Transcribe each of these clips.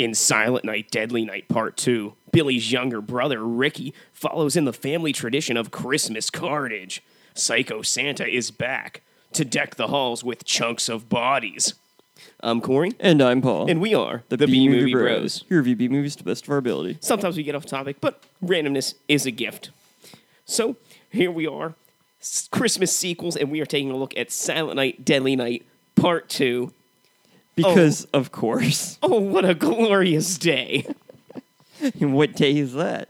In Silent Night, Deadly Night Part 2, Billy's younger brother, Ricky, follows in the family tradition of Christmas carnage. Psycho Santa is back to deck the halls with chunks of bodies. I'm Corey, And I'm Paul. and we are the, B Movie Bros. Here review B movies to the best of our ability. Sometimes we get off topic, but randomness is a gift. So here we are, Christmas sequels, and we are taking a look at Silent Night, Deadly Night Part 2. Because, of course. Oh, what a glorious day! And what day is that?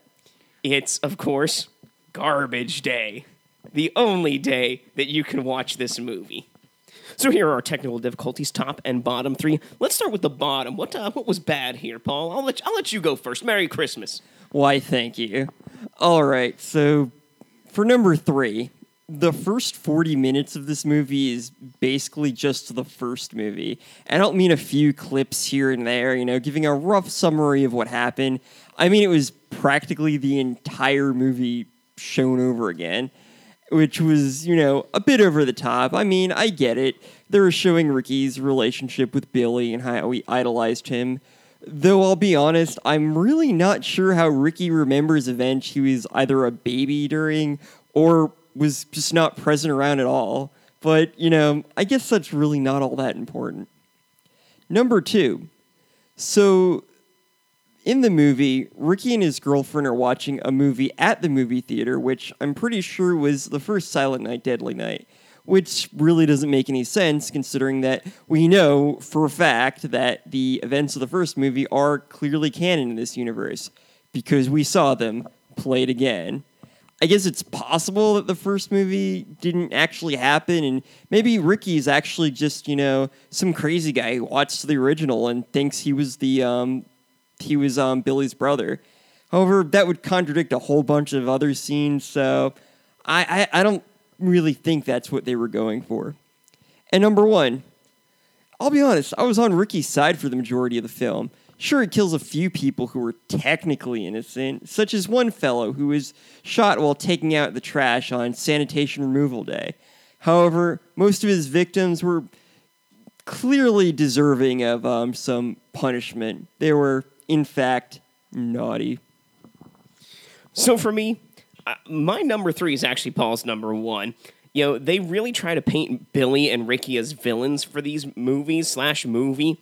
It's, of course, Garbage Day. The only day that you can watch this movie. So here are our technical difficulties, top and bottom three. Let's start with the bottom. What uh, what was bad here, Paul? I'll let I'll let you go first. Merry Christmas. Why, thank you. All right, so for number three, the first 40 minutes of this movie is basically just the first movie. I don't mean a few clips here and there, you know, giving a rough summary of what happened. I mean, it was practically the entire movie shown over again, which was, you know, a bit over the top. I mean, I get it. They were showing Ricky's relationship with Billy and how he idolized him. Though I'll be honest, I'm really not sure how Ricky remembers events he was either a baby during or was just not present around at all. But, you know, I guess that's really not all that important. Number two. So, in the movie, Ricky and his girlfriend are watching a movie at the movie theater, which I'm pretty sure was the first Silent Night, Deadly Night, which really doesn't make any sense considering that we know for a fact that the events of the first movie are clearly canon in this universe because we saw them played again. I guess it's possible that the first movie didn't actually happen, and maybe Ricky's actually just, you know, some crazy guy who watched the original and thinks he was the um, he was um, Billy's brother. However, that would contradict a whole bunch of other scenes, so I, I, I don't really think that's what they were going for. And number one, I'll be honest, I was on Ricky's side for the majority of the film. Sure, it kills a few people who were technically innocent, such as one fellow who was shot while taking out the trash on sanitation removal day. However, most of his victims were clearly deserving of um, some punishment. They were, in fact, naughty. So for me, uh, my number three is actually Paul's number one. You know, they really try to paint Billy and Ricky as villains for these movies slash movie,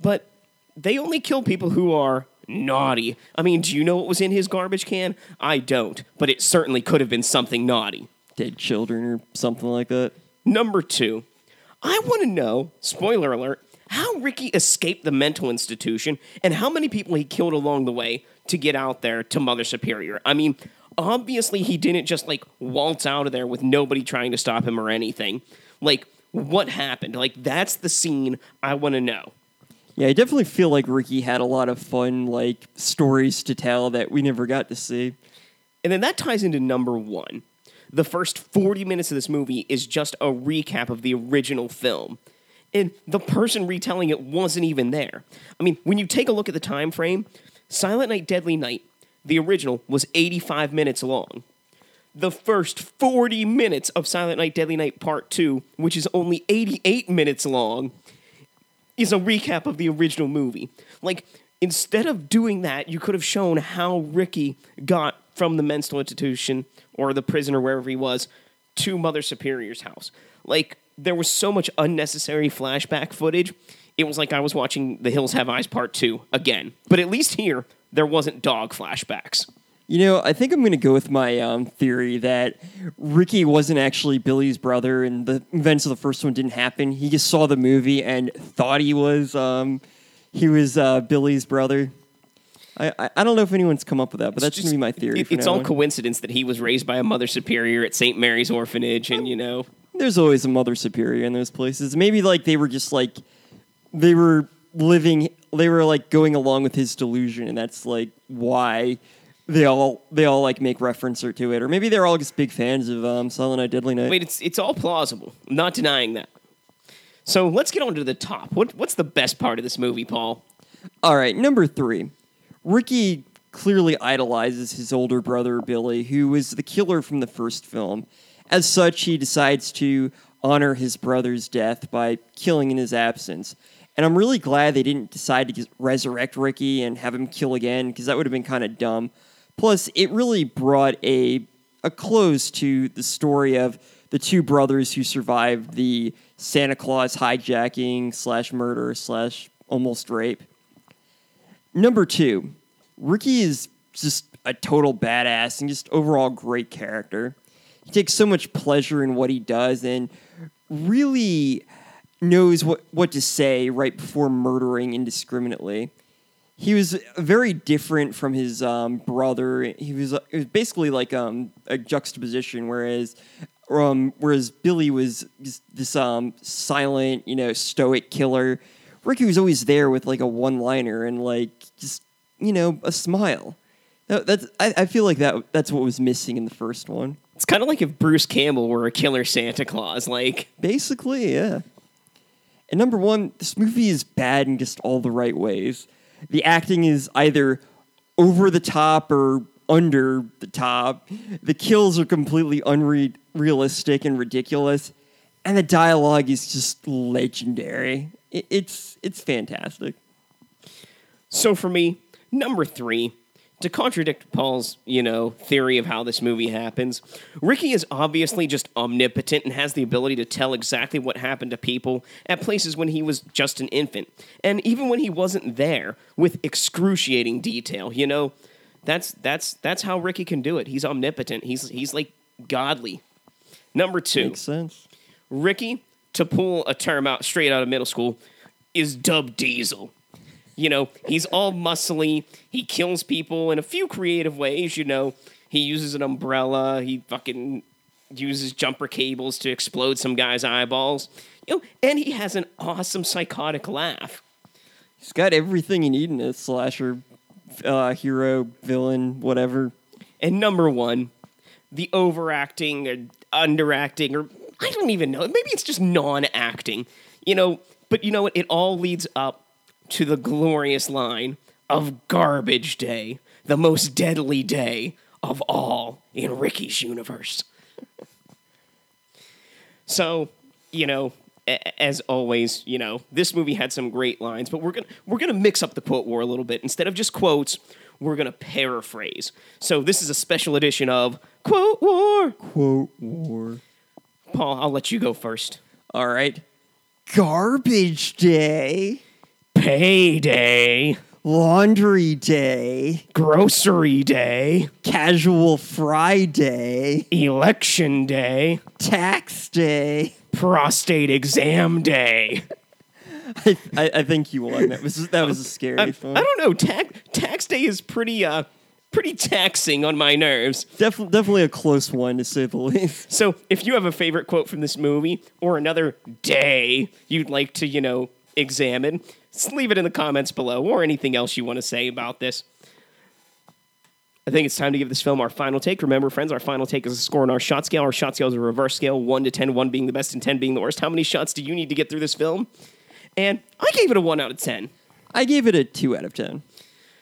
but they only kill people who are naughty. I mean, do you know what was in his garbage can? I don't, but it certainly could have been something naughty. Dead children or something like that. Number two, I want to know, spoiler alert, how Ricky escaped the mental institution and how many people he killed along the way to get out there to Mother Superior. I mean, obviously he didn't just like waltz out of there with nobody trying to stop him or anything. Like, what happened? Like, that's the scene I want to know. Yeah, I definitely feel like Ricky had a lot of fun, like, stories to tell that we never got to see. And then that ties into number one. The first 40 minutes of this movie is just a recap of the original film. And the person retelling it wasn't even there. I mean, when you take a look at the time frame, Silent Night Deadly Night, the original, was 85 minutes long. The first 40 minutes of Silent Night Deadly Night Part 2, which is only 88 minutes long, is a recap of the original movie. Like, instead of doing that, you could have shown how Ricky got from the mental institution or the prison or wherever he was to Mother Superior's house. Like, there was so much unnecessary flashback footage. It was like I was watching The Hills Have Eyes Part 2 again. But at least here, there wasn't dog flashbacks. You know, I think I'm going to go with my um, theory that Ricky wasn't actually Billy's brother, and the events of the first one didn't happen. He just saw the movie and thought he was um, he was uh, Billy's brother. I, I I don't know if anyone's come up with that, but that's going to be my theory. It- it's all on. coincidence that he was raised by a Mother Superior at St. Mary's Orphanage, and you know. There's always a mother superior in those places. Maybe like they were just like they were living they were like going along with his delusion and that's like why they all they all like make reference to it or maybe they're all just big fans of um, Silent Night Deadly Night. Wait, it's it's all plausible. I'm not denying that. So let's get on to the top. What what's the best part of this movie, Paul? All right, number 3. Ricky clearly idolizes his older brother Billy who was the killer from the first film. As such, he decides to honor his brother's death by killing in his absence. And I'm really glad they didn't decide to resurrect Ricky and have him kill again because that would have been kind of dumb. Plus, it really brought a a close to the story of the two brothers who survived the Santa Claus hijacking slash murder slash almost rape. Number two, Ricky is just a total badass and just overall great character. He takes so much pleasure in what he does and really knows what, what to say right before murdering indiscriminately. He was very different from his um, brother. He was, it was basically like um, a juxtaposition, whereas um, whereas Billy was this um, silent, you know, stoic killer. Ricky was always there with like a one-liner and like just you know a smile. That, that's I, I feel like that that's what was missing in the first one. It's kind of like if Bruce Campbell were a killer Santa Claus. Like, Basically, yeah. And number one, this movie is bad in just all the right ways. The acting is either over the top or under the top. The kills are completely unrealistic and ridiculous, and the dialogue is just legendary. It, it's it's fantastic. So for me, number three, to contradict Paul's, you know, theory of how this movie happens, Ricky is obviously just omnipotent and has the ability to tell exactly what happened to people at places when he was just an infant. And even when he wasn't there, with excruciating detail, you know, that's that's that's how Ricky can do it. He's omnipotent. He's he's like godly. Number two, Makes sense. Ricky, to pull a term out straight out of middle school, is Dub Diesel. You know, he's all muscly. He kills people in a few creative ways. You know, he uses an umbrella. He fucking uses jumper cables to explode some guy's eyeballs. You know, and he has an awesome psychotic laugh. He's got everything you need in a slasher, uh, hero, villain, whatever. And number one, the overacting or underacting, or I don't even know. Maybe it's just non acting, you know. But you know what? It all leads up to the glorious line of Garbage Day, the most deadly day of all in Ricky's universe. so, you know, as always, you know, this movie had some great lines, but we're gonna we're gonna mix up the quote war a little bit. Instead of just quotes, we're gonna paraphrase. So this is a special edition of Quote War. Quote war. Paul, I'll let you go first. All right. Garbage day, Payday, laundry day, grocery day, casual Friday, election day, tax day. prostate exam day. I, I, I think you won. That was that was a scary I. I don't know. Tax tax day is pretty uh pretty taxing on my nerves. Definitely, definitely a close one to say the least. So if you have a favorite quote from this movie or another day you'd like to, you know, examine, just leave it in the comments below or anything else you want to say about this. I think it's time to give this film our final take. Remember, friends, our final take is a score on our shot scale. Our shot scale is a reverse scale 1 to 10, 1 being the best and 10 being the worst. How many shots do you need to get through this film? And I gave it a 1 out of 10. I gave it a two out of ten.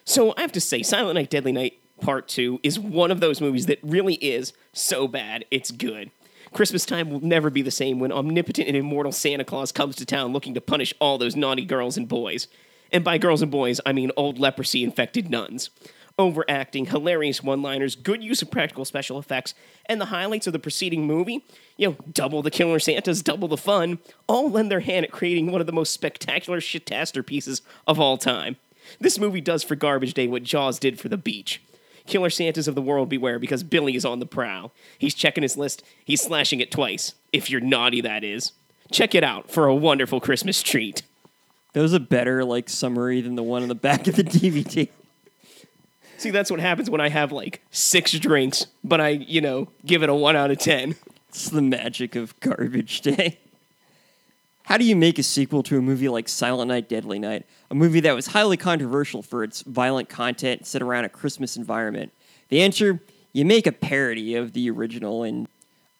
So I have to say, Silent Night, Deadly Night Part 2 is one of those movies that really is so bad, it's good. Christmas time will never be the same when omnipotent and immortal Santa Claus comes to town looking to punish all those naughty girls and boys. And by girls and boys, I mean old leprosy infected nuns. Overacting, hilarious one liners, good use of practical special effects, and the highlights of the preceding movie, you know, double the killer Santas, double the fun, all lend their hand at creating one of the most spectacular shitaster pieces of all time. This movie does for Garbage Day what Jaws did for the beach. Killer Santas of the world beware because Billy is on the prowl. He's checking his list, he's slashing it twice. If you're naughty, that is. Check it out for a wonderful Christmas treat. That was a better like summary than the one on the back of the DVD. See, that's what happens when I have like six drinks, but I, you know, give it a one out of ten. It's the magic of Garbage Day. How do you make a sequel to a movie like Silent Night, Deadly Night, a movie that was highly controversial for its violent content set around a Christmas environment? The answer you make a parody of the original and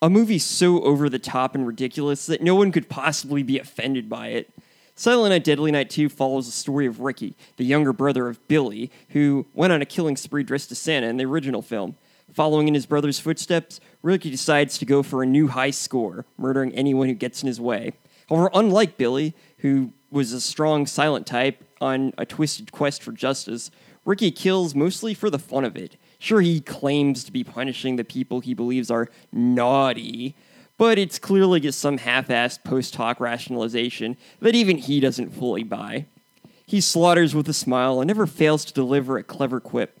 a movie so over the top and ridiculous that no one could possibly be offended by it. Silent Night, Deadly Night 2 follows the story of Ricky, the younger brother of Billy, who went on a killing spree dressed as Santa in the original film. Following in his brother's footsteps, Ricky decides to go for a new high score, murdering anyone who gets in his way. However, unlike Billy, who was a strong silent type on a twisted quest for justice, Ricky kills mostly for the fun of it. Sure, he claims to be punishing the people he believes are naughty, but it's clearly just some half assed post hoc rationalization that even he doesn't fully buy. He slaughters with a smile and never fails to deliver a clever quip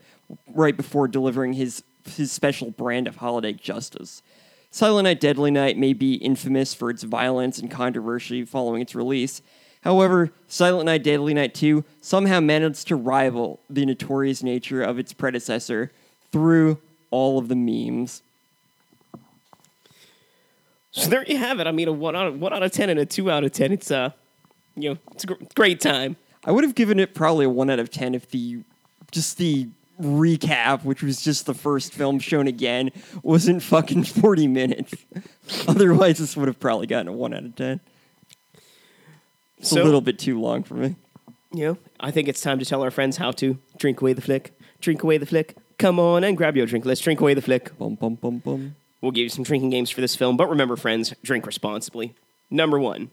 right before delivering his, his special brand of holiday justice. Silent Night Deadly Night may be infamous for its violence and controversy following its release. However, Silent Night Deadly Night 2 somehow managed to rival the notorious nature of its predecessor through all of the memes. So there you have it. I mean, a one out of one out of ten and a two out of ten. It's uh, you know, it's a gr- great time. I would have given it probably a 1 out of 10 if the just the recap, which was just the first film shown again, wasn't fucking 40 minutes. Otherwise, this would have probably gotten a 1 out of 10. It's So- a little bit too long for me. You know, I think it's time to tell our friends how to drink away the flick. Drink away the flick. Come on and grab your drink. Let's drink away the flick. Bum, bum, bum, bum. We'll give you some drinking games for this film, but remember, friends, drink responsibly. Number one,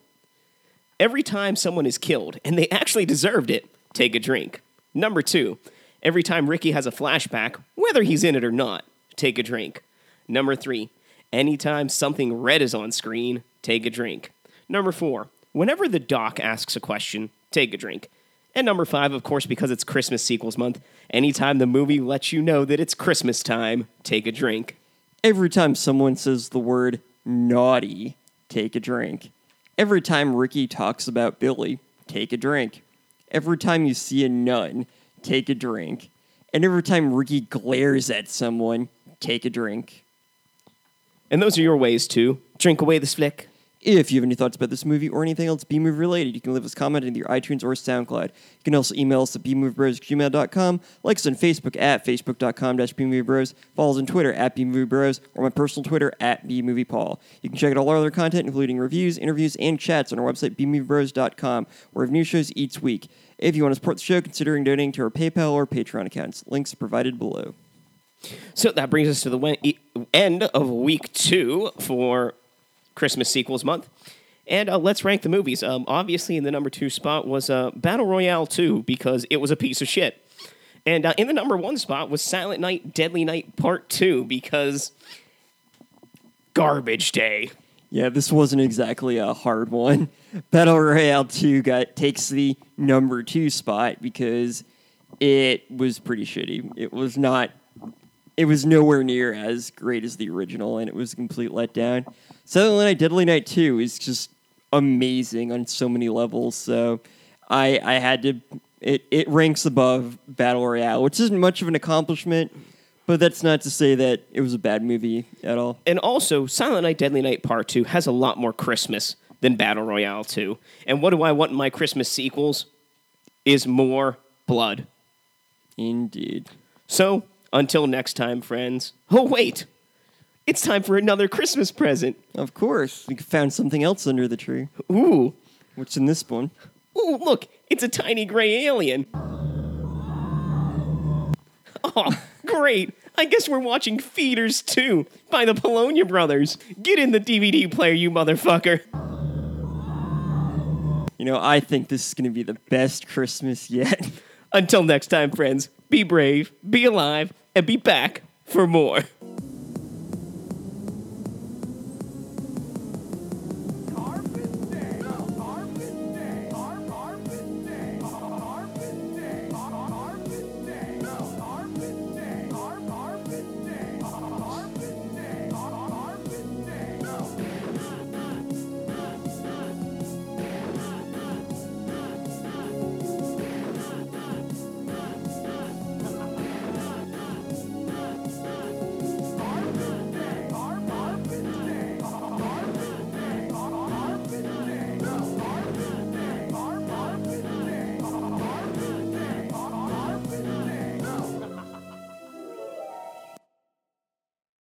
every time someone is killed and they actually deserved it, take a drink. Number two, every time Ricky has a flashback, whether he's in it or not, take a drink. Number three, anytime something red is on screen, take a drink. Number four, whenever the doc asks a question, take a drink. And number five, of course, because it's Christmas sequels month, anytime the movie lets you know that it's Christmas time, take a drink. Every time someone says the word naughty, take a drink. Every time Ricky talks about Billy, take a drink. Every time you see a nun, take a drink. And every time Ricky glares at someone, take a drink. And those are your ways to drink away this flick. If you have any thoughts about this movie or anything else B movie related, you can leave us a comment in either iTunes or SoundCloud. You can also email us at bmoviebros@gmail.com, like us on Facebook at facebook.com dash bmoviebros, follow us on Twitter at bmoviebros, or my personal Twitter at bmoviepaul. You can check out all our other content, including reviews, interviews, and chats on our website bmoviebros.com, where we have new shows each week. If you want to support the show, considering donating to our PayPal or Patreon accounts. Links provided below. So that brings us to the end of week two for Christmas sequels month. And uh, let's rank the movies. Um, obviously, in the number two spot was uh, Battle Royale 2 because it was a piece of shit. And uh, in the number one spot was Silent Night, Deadly Night Part 2 because garbage day. Yeah, this wasn't exactly a hard one. Battle Royale 2 got takes the number 2 spot because it was pretty shitty. It was not it was nowhere near as great as the original and it was a complete letdown. Silent Night Deadly Night 2 is just amazing on so many levels, so I I had to it, it ranks above Battle Royale, which isn't much of an accomplishment, but that's not to say that it was a bad movie at all. And also, Silent Night, Deadly Night Part 2 has a lot more Christmas than Battle Royale 2. And what do I want in my Christmas sequels? Is more blood. Indeed. So, until next time, friends. Oh, wait! It's time for another Christmas present. Of course. We found something else under the tree. Ooh. What's in this one? Ooh, look, it's a tiny gray alien. Oh, great. I guess we're watching Feeders 2 by the Polonia Brothers. Get in the DVD player, you motherfucker. You know, I think this is going to be the best Christmas yet. Until next time, friends, be brave, be alive, and be back for more.